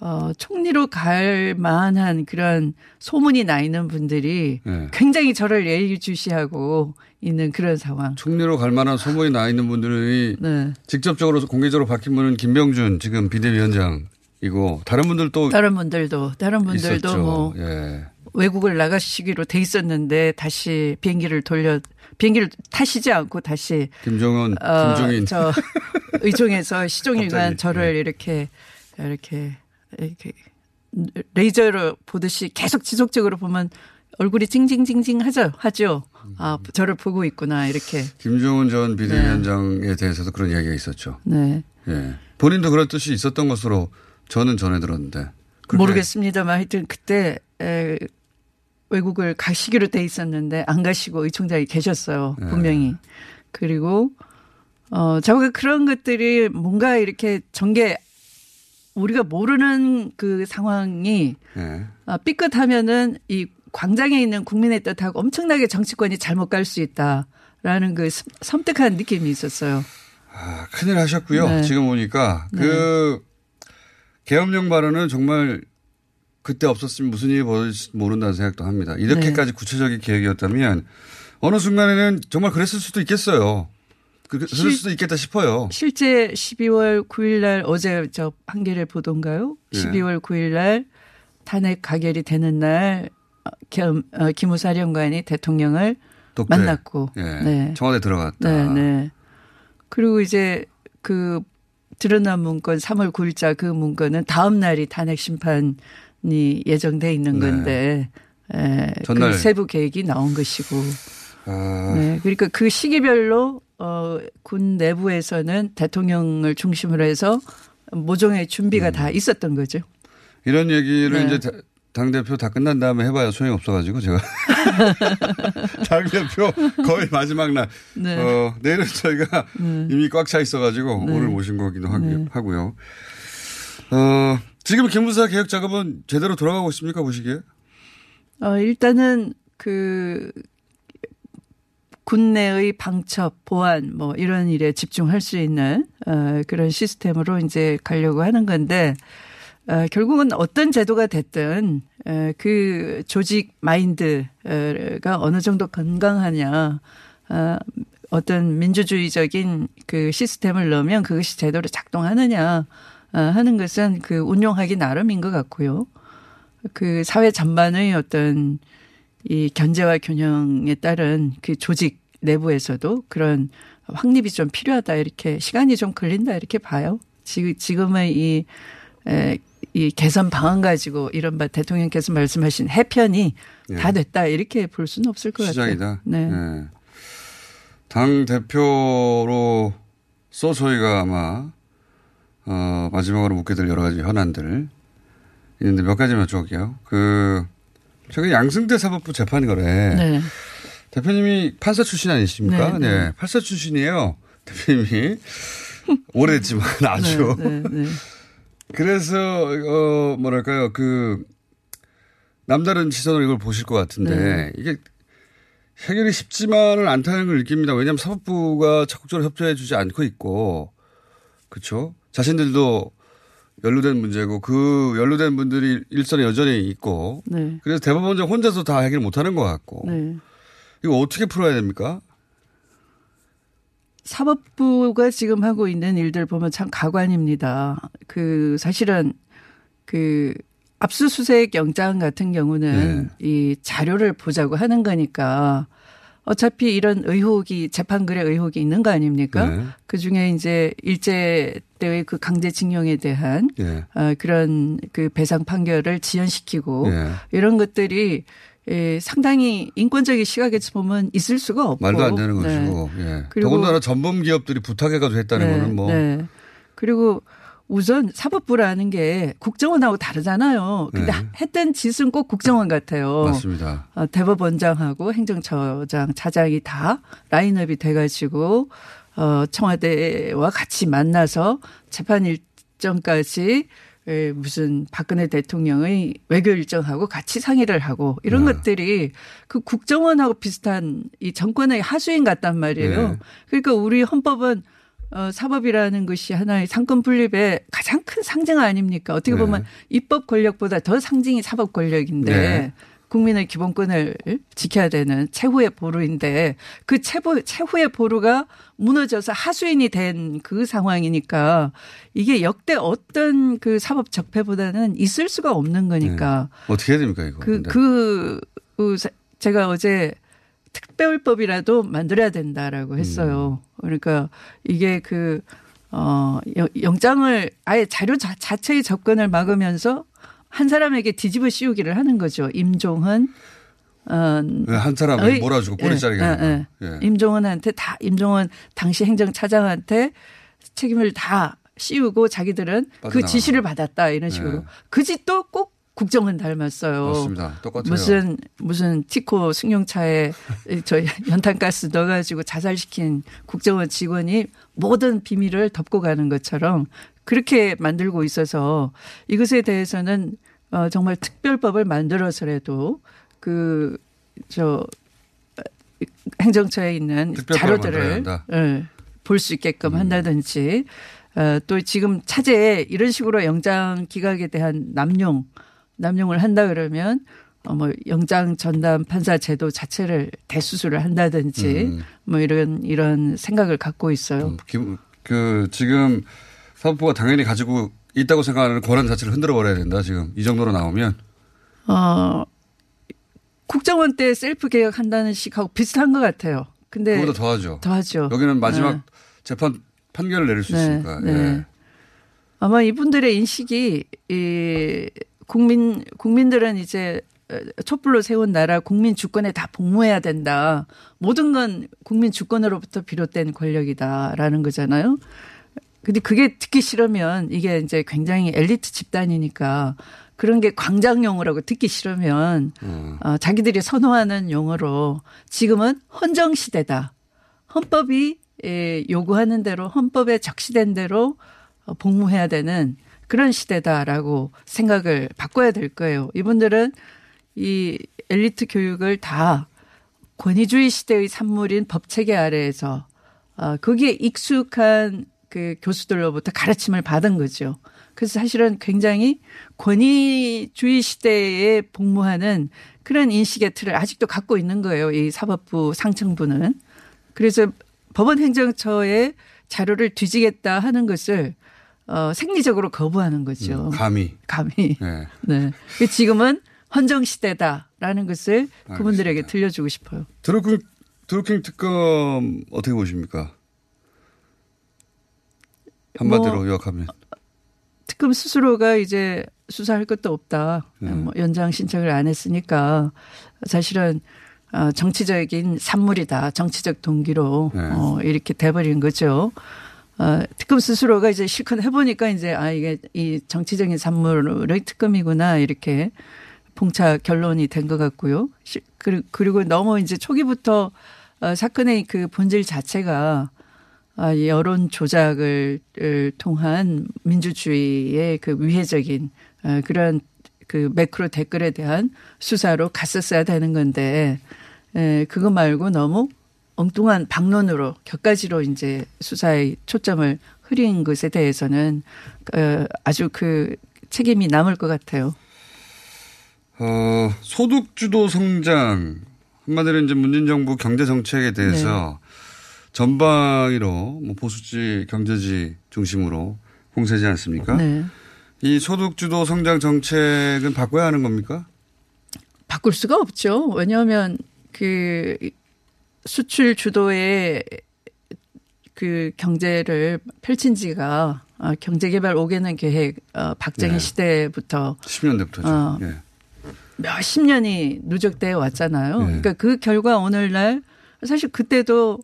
어 총리로 갈 만한 그런 소문이 나 있는 분들이 네. 굉장히 저를 예의주시하고 있는 그런 상황. 총리로 갈 만한 소문이 나 있는 분들이 네. 직접적으로 공개적으로 바뀐 분은 김병준 지금 비대위원장이고 다른 분들도 다른 분들도 다른 분들도 있었죠. 뭐 예. 외국을 나가시기로 돼 있었는데 다시 비행기를 돌려 비행기를 타시지 않고 다시 김종은, 어, 김종인. 저 (laughs) 의총에서 시종일관 저를 네. 이렇게 이렇게 이렇게 레이저로 보듯이 계속 지속적으로 보면 얼굴이 징징징징 하죠 하죠. 아 저를 보고 있구나 이렇게. 김종은 전 비대위원장에 대해서도 그런 이야기가 있었죠. 네. 예. 본인도 그런 뜻이 있었던 것으로 저는 전해 들었는데. 모르겠습니다만 하여튼 그때 에, 외국을 가시기로 돼 있었는데 안 가시고 의총장이 계셨어요. 네. 분명히. 그리고 어 저가 그런 것들이 뭔가 이렇게 전개 우리가 모르는 그 상황이 예. 아, 삐끗하면은 이 광장에 있는 국민의 뜻하고 엄청나게 정치권이 잘못 갈 수 있다라는 그 섬- 섬뜩한 느낌이 있었어요. 아, 큰일 하셨고요. 네. 지금 보니까 그 계엄령 발언은 정말 그때 없었으면 무슨 일이 벌어질지 모른다는 생각도 합니다. 이렇게까지 구체적인 계획이었다면 어느 순간에는 정말 그랬을 수도 있겠어요. 그- 그럴 실- 수도 있겠다 싶어요. 실제 12월 9일 날 어제 저 한겨레 보도인가요? 네. 12월 9일 날 탄핵 가결이 되는 날 어, 겸, 어, 김우 사령관이 대통령을 독재. 만났고 예. 네. 청와대 들어갔다. 네, 네. 그리고 이제 그 드러난 문건 3월 9일자 그 문건은 다음 날이 탄핵 심판이 예정돼 있는 네. 건데 에, 전날. 그 세부 계획이 나온 것이고 아, 네. 그러니까 그 시기별로 어, 군 내부에서는 대통령을 중심으로 해서 모종의 준비가 음. 다 있었던 거죠. 이런 얘기를 네. 이제 당 대표 다 끝난 다음에 해봐야 소용이 없어가지고 제가 (laughs) 당 대표 거의 마지막 날 네. 어, 내일은 저희가 이미 꽉 차 있어가지고 네. 오늘 모신 거기도 하기- 네. 하고요. 어, 지금 김부사 개혁 작업은 제대로 돌아가고 있습니까 보시기에? 어, 일단은 그 군내의 방첩, 보안 뭐 이런 일에 집중할 수 있는 어, 그런 시스템으로 이제 가려고 하는 건데 어, 결국은 어떤 제도가 됐든 어, 그 조직 마인드가 어느 정도 건강하냐 어, 어떤 민주주의적인 그 시스템을 넣으면 그것이 제대로 작동하느냐 어, 하는 것은 그 운용하기 나름인 것 같고요. 그 사회 전반의 어떤 이 견제와 균형에 따른 그 조직 내부에서도 그런 확립이 좀 필요하다 이렇게 시간이 좀 걸린다 이렇게 봐요. 지금 지금의 이, 에, 이 개선 방안 가지고 이른바 대통령께서 말씀하신 해편이 예. 다 됐다 이렇게 볼 수는 없을 것 시작이다. 같아요. 네. 예. 당 대표로서 저희가 아마 어, 마지막으로 묻게 될 여러 가지 현안들 있는데 몇 가지만 여쭤볼게요. 그 최근 양승태 사법부 재판 거래. 네. 대표님이 판사 출신 아니십니까? 네, 네. 네. 판사 출신이에요. 대표님이. (laughs) 오래됐지만 아주. 그래서, 어, 뭐랄까요. 그, 남다른 시선으로 이걸 보실 것 같은데, 네. 이게 해결이 쉽지만은 않다는 걸 느낍니다. 왜냐하면 사법부가 적극적으로 협조해 주지 않고 있고, 그렇죠? 자신들도 연루된 문제고, 그 연루된 분들이 일선에 여전히 있고, 네. 그래서 대법원장 혼자서 다 해결 못 하는 것 같고, 네. 이거 어떻게 풀어야 됩니까? 사법부가 지금 하고 있는 일들 보면 참 가관입니다. 그 사실은 그 압수수색 영장 같은 경우는 이 자료를 보자고 하는 거니까 어차피 이런 의혹이 재판글의 의혹이 있는 거 아닙니까? 네. 그 중에 이제 일제 때의 그 강제징용에 대한 예. 어, 그런 그 배상 판결을 지연시키고 예. 이런 것들이 예, 상당히 인권적인 시각에서 보면 있을 수가 없고 말도 안 되는 네. 것이고, 예. 그리고- 더군다나 전범 기업들이 부탁해가지고 했다는 네, 거는 뭐, 네. 그리고 우선 사법부라는 게 국정원하고 다르잖아요. 근데 네. 했던 짓은 꼭 국정원 같아요. 맞습니다. 어, 대법원장하고 행정처장, 차장이 다 라인업이 돼가지고 어, 청와대와 같이 만나서 재판 일정까지 에, 무슨 박근혜 대통령의 외교 일정하고 같이 상의를 하고 이런 네. 것들이 그 국정원하고 비슷한 이 정권의 하수인 같단 말이에요. 네. 그러니까 우리 헌법은 어, 사법이라는 것이 하나의 상권 분립의 가장 큰 상징 아닙니까? 어떻게 네. 보면 입법 권력보다 더 상징이 사법 권력인데 네. 국민의 기본권을 지켜야 되는 최후의 보루인데 그 최고, 최후의 보루가 무너져서 하수인이 된 그 상황이니까 이게 역대 어떤 그 사법 적폐보다는 있을 수가 없는 거니까 어떻게 해야 됩니까, 이거? 그. 그, 그, 사- 제가 어제 특별법이라도 만들어야 된다라고 했어요. 음. 그러니까 이게 그, 어, 영- 영장을 아예 자료 자, 자체의 접근을 막으면서 한 사람에게 뒤집어 씌우기를 하는 거죠. 임종헌, 어, 네, 한 사람을 의- 몰아주고 꼬리 예, 자르게 예, 예. 거. 예. 임종헌한테 다 임종헌 당시 행정차장한테 책임을 다 씌우고 자기들은 그 빠져나가는 지시를 받았다 이런 식으로 네. 그 짓도 꼭 국정원 닮았어요. 맞습니다. 똑같아요. 무슨 무슨 티코 승용차에 (laughs) 저 연탄가스 넣어가지고 자살시킨 국정원 직원이 모든 비밀을 덮고 가는 것처럼 그렇게 만들고 있어서 이것에 대해서는 어 정말 특별법을 만들어서라도 그 저 행정처에 있는 자료들을 예, 볼수 있게끔 음. 한다든지 어, 또 지금 차제에 이런 식으로 영장 기각에 대한 남용 남용을 한다 그러면 어, 뭐 영장 전담 판사 제도 자체를 대수술을 한다든지 음. 뭐 이런 이런 생각을 갖고 있어요. 기- 그 지금 사법부가 당연히 가지고 있다고 생각하는 권한 자체를 흔들어 버려야 된다. 지금 이 정도로 나오면 어 국정원 때 셀프 개혁 한다는 식하고 비슷한 것 같아요. 근데 그보다 더하죠. 더하죠. 여기는 마지막 네. 재판 판결을 내릴 수 네, 있으니까. 네. 예. 아마 이분들의 인식이 이 국민 국민들은 이제 촛불로 세운 나라 국민 주권에 다 복무해야 된다. 모든 건 국민 주권으로부터 비롯된 권력이다라는 거잖아요. 근데 그게 듣기 싫으면 이게 이제 굉장히 엘리트 집단이니까 그런 게 광장 용어라고 듣기 싫으면 어, 자기들이 선호하는 용어로 지금은 헌정 시대다. 헌법이 예, 요구하는 대로 헌법에 적시된 대로 어, 복무해야 되는 그런 시대다라고 생각을 바꿔야 될 거예요. 이분들은 이 엘리트 교육을 다 권위주의 시대의 산물인 법 체계 아래에서 어, 거기에 익숙한 그 교수들로부터 가르침을 받은 거죠. 그래서 사실은 굉장히 권위주의 시대에 복무하는 그런 인식의 틀을 아직도 갖고 있는 거예요. 이 사법부 상층부는. 그래서 법원 행정처에 자료를 뒤지겠다 하는 것을 어, 생리적으로 거부하는 거죠. 음, 감히. 감히. 네. (laughs) 네. 그 지금은 헌정 시대다라는 것을 그분들에게 들려주고 싶어요. 드루킹 드루킹 특검 어떻게 보십니까? 한마디로 뭐, 요약하면 특검 스스로가 이제 수사할 것도 없다. 네. 뭐 연장 신청을 안 했으니까 사실은 어, 정치적인 산물이다. 정치적 동기로 네. 어, 이렇게 돼버린 거죠. 어, 특검 스스로가 이제 실컷 해보니까 이제 아 이게 이 정치적인 산물의 특검이구나 이렇게 봉차 결론이 된 것 같고요. 그리- 그리고 너무 이제 초기부터 어, 사건의 그 본질 자체가 여론 조작을 을 통한 민주주의의 그 위해적인 어, 그런 그 매크로 댓글에 대한 수사로 갔었어야 되는 건데 에, 그거 말고 너무 엉뚱한 방론으로 격가지로 이제 수사의 초점을 흐린 것에 대해서는 어, 아주 그 책임이 남을 것 같아요. 어, 소득주도 성장 한마디로 이제 문재인 정부 경제 정책에 대해서 네. 전방위로 뭐 보수지 경제지 중심으로 공세지 않습니까? 네. 이 소득주도 성장 정책은 바꿔야 하는 겁니까? 바꿀 수가 없죠. 왜냐하면 그 수출 주도의 그 경제를 펼친 지가 어, 경제개발 5개년 계획 어, 박정희 네. 시대부터 10년대부터죠. 어. 예. 몇십 년이 누적되어 왔잖아요. 네. 그러니까 그 결과 오늘날 사실 그때도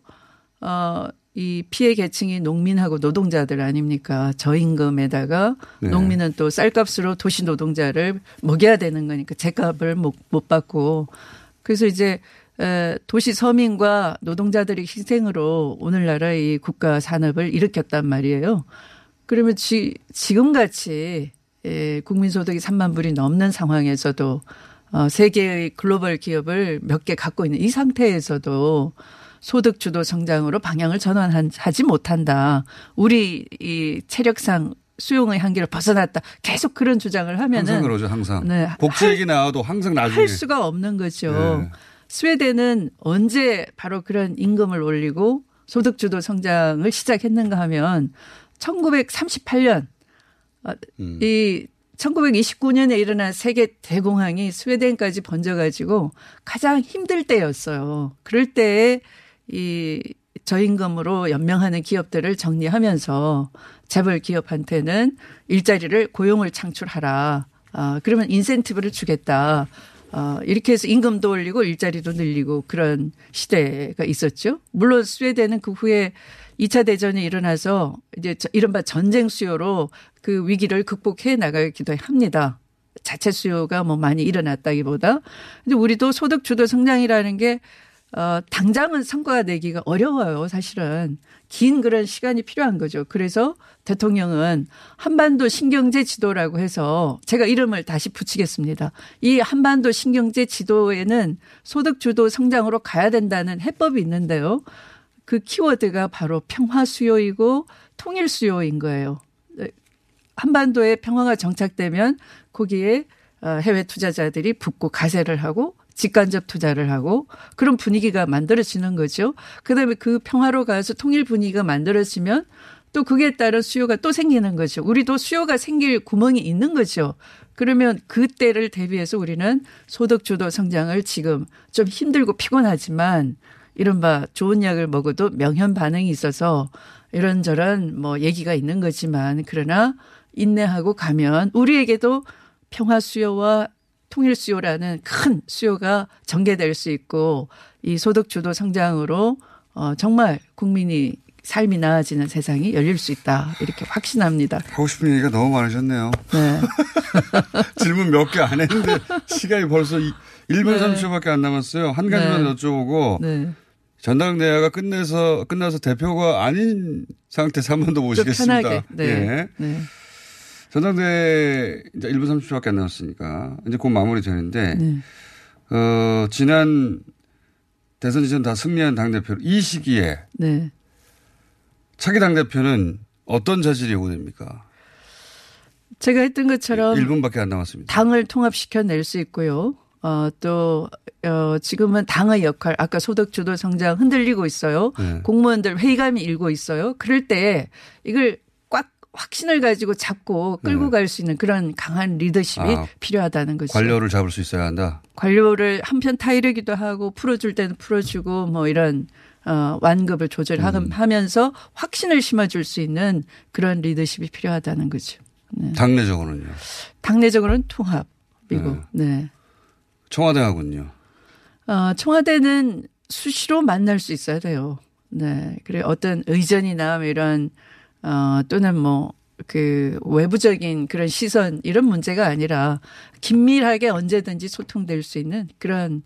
어, 이 피해 계층이 농민하고 노동자들 아닙니까? 저임금에다가 네. 농민은 또 쌀값으로 도시 노동자를 먹여야 되는 거니까 제값을 못, 못 받고 그래서 이제 에, 도시 서민과 노동자들의 희생으로 오늘날의 이 국가 산업을 일으켰단 말이에요. 그러면 지, 지금 같이 예, 국민소득이 3만 불이 넘는 상황에서도 어, 세계의 글로벌 기업을 몇 개 갖고 있는 이 상태에서도 소득 주도 성장으로 방향을 전환하지 못한다. 우리 이 체력상 수용의 한계를 벗어났다. 계속 그런 주장을 하면은 항상 그러죠, 항상. 네. 복지 얘기 나와도 항상 나중에. 할 수가 없는 거죠. 네. 스웨덴은 언제 바로 그런 임금을 올리고 소득 주도 성장을 시작했는가 하면 1938년 음. 이 1929년에 일어난 세계 대공황이 스웨덴까지 번져가지고 가장 힘들 때였어요. 그럴 때에 이 저임금으로 연명하는 기업들을 정리하면서 재벌 기업한테는 일자리를 고용을 창출하라. 아, 그러면 인센티브를 주겠다. 어, 이렇게 해서 임금도 올리고 일자리도 늘리고 그런 시대가 있었죠. 물론 스웨덴은 그 후에 2차 대전이 일어나서 이제 저- 이른바 전쟁 수요로 그 위기를 극복해 나가기도 합니다. 자체 수요가 뭐 많이 일어났다기보다 근데 우리도 소득 주도 성장이라는 게 어, 당장은 성과가 내기가 어려워요, 사실은. 긴 그런 시간이 필요한 거죠. 그래서 대통령은 한반도 신경제 지도라고 해서 제가 이름을 다시 붙이겠습니다. 이 한반도 신경제 지도에는 소득 주도 성장으로 가야 된다는 해법이 있는데요. 그 키워드가 바로 평화 수요이고 통일 수요인 거예요. 한반도에 평화가 정착되면 거기에 어, 해외 투자자들이 붙고 가세를 하고 직간접 투자를 하고 그런 분위기가 만들어지는 거죠. 그다음에 그 평화로 가서 통일 분위기가 만들어지면 또 그에 따른 수요가 또 생기는 거죠. 우리도 수요가 생길 구멍이 있는 거죠. 그러면 그때를 대비해서 우리는 소득 주도 성장을 지금 좀 힘들고 피곤하지만 이른바 좋은 약을 먹어도 명현 반응이 있어서 이런저런 뭐 얘기가 있는 거지만 그러나 인내하고 가면 우리에게도 평화 수요와 통일 수요라는 큰 수요가 전개될 수 있고 이 소득 주도 성장으로 어 정말 국민이 삶이 나아지는 세상이 열릴 수 있다 이렇게 확신합니다. 하고 싶은 얘기가 너무 많으셨네요. 네. (laughs) 질문 몇 개 안 했는데 (laughs) 시간이 벌써 1분 네. 30초밖에 안 남았어요. 한 가지만 네. 여쭤보고 네. 전당대회가 끝내서 끝나서 대표가 아닌 상태에서 한 번 더 모시겠습니다. 네. 예. 네. 전당대회 이제 1분 30초밖에 안 남았으니까 이제 곧 마무리 되는데 네. 어, 지난 대선 이전 다 승리한 당대표 이 시기에 네. 차기 당대표는 어떤 자질이 요구됩니까? 제가 했던 것처럼 1분밖에 안 남았습니다. 당을 통합시켜 낼 수 있고요. 어, 또, 어, 지금은 당의 역할, 아까 소득주도 성장 흔들리고 있어요. 네. 공무원들 회의감이 일고 있어요. 그럴 때 이걸 확신을 가지고 잡고 끌고 네. 갈수 있는 그런 강한 리더십이 아, 필요하다는 거죠. 관료를 잡을 수 있어야 한다. 관료를 한편 타이르기도 하고 풀어줄 때는 풀어주고 뭐 이런 어, 완급을 조절하면서 음. 확신을 심어줄 수 있는 그런 리더십이 필요하다는 거죠. 네. 당내적으로는요. 당내적으로는 통합이고, 네. 네. 청와대하고는요. 어, 청와대는 수시로 만날 수 있어야 돼요. 네. 그래 어떤 의전이나 뭐 이런 어, 또는 뭐, 그 외부적인 그런 시선 이런 문제가 아니라 긴밀하게 언제든지 소통될 수 있는 그런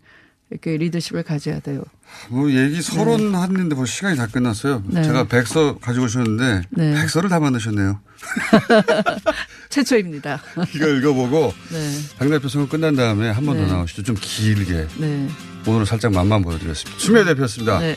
그 리더십을 가져야 돼요. 뭐 얘기 서론 네. 했는데 벌써 시간이 다 끝났어요. 네. 제가 백서 가지고 오셨는데 네. 백서를 다 만드셨네요. (laughs) 최초입니다. (laughs) 이거 읽어보고 네. 당대표 선거 끝난 다음에 한 번더 네. 나오시죠. 좀 길게. 네. 오늘은 살짝 맛만 보여드렸습니다. 추미애 대표였습니다. 네.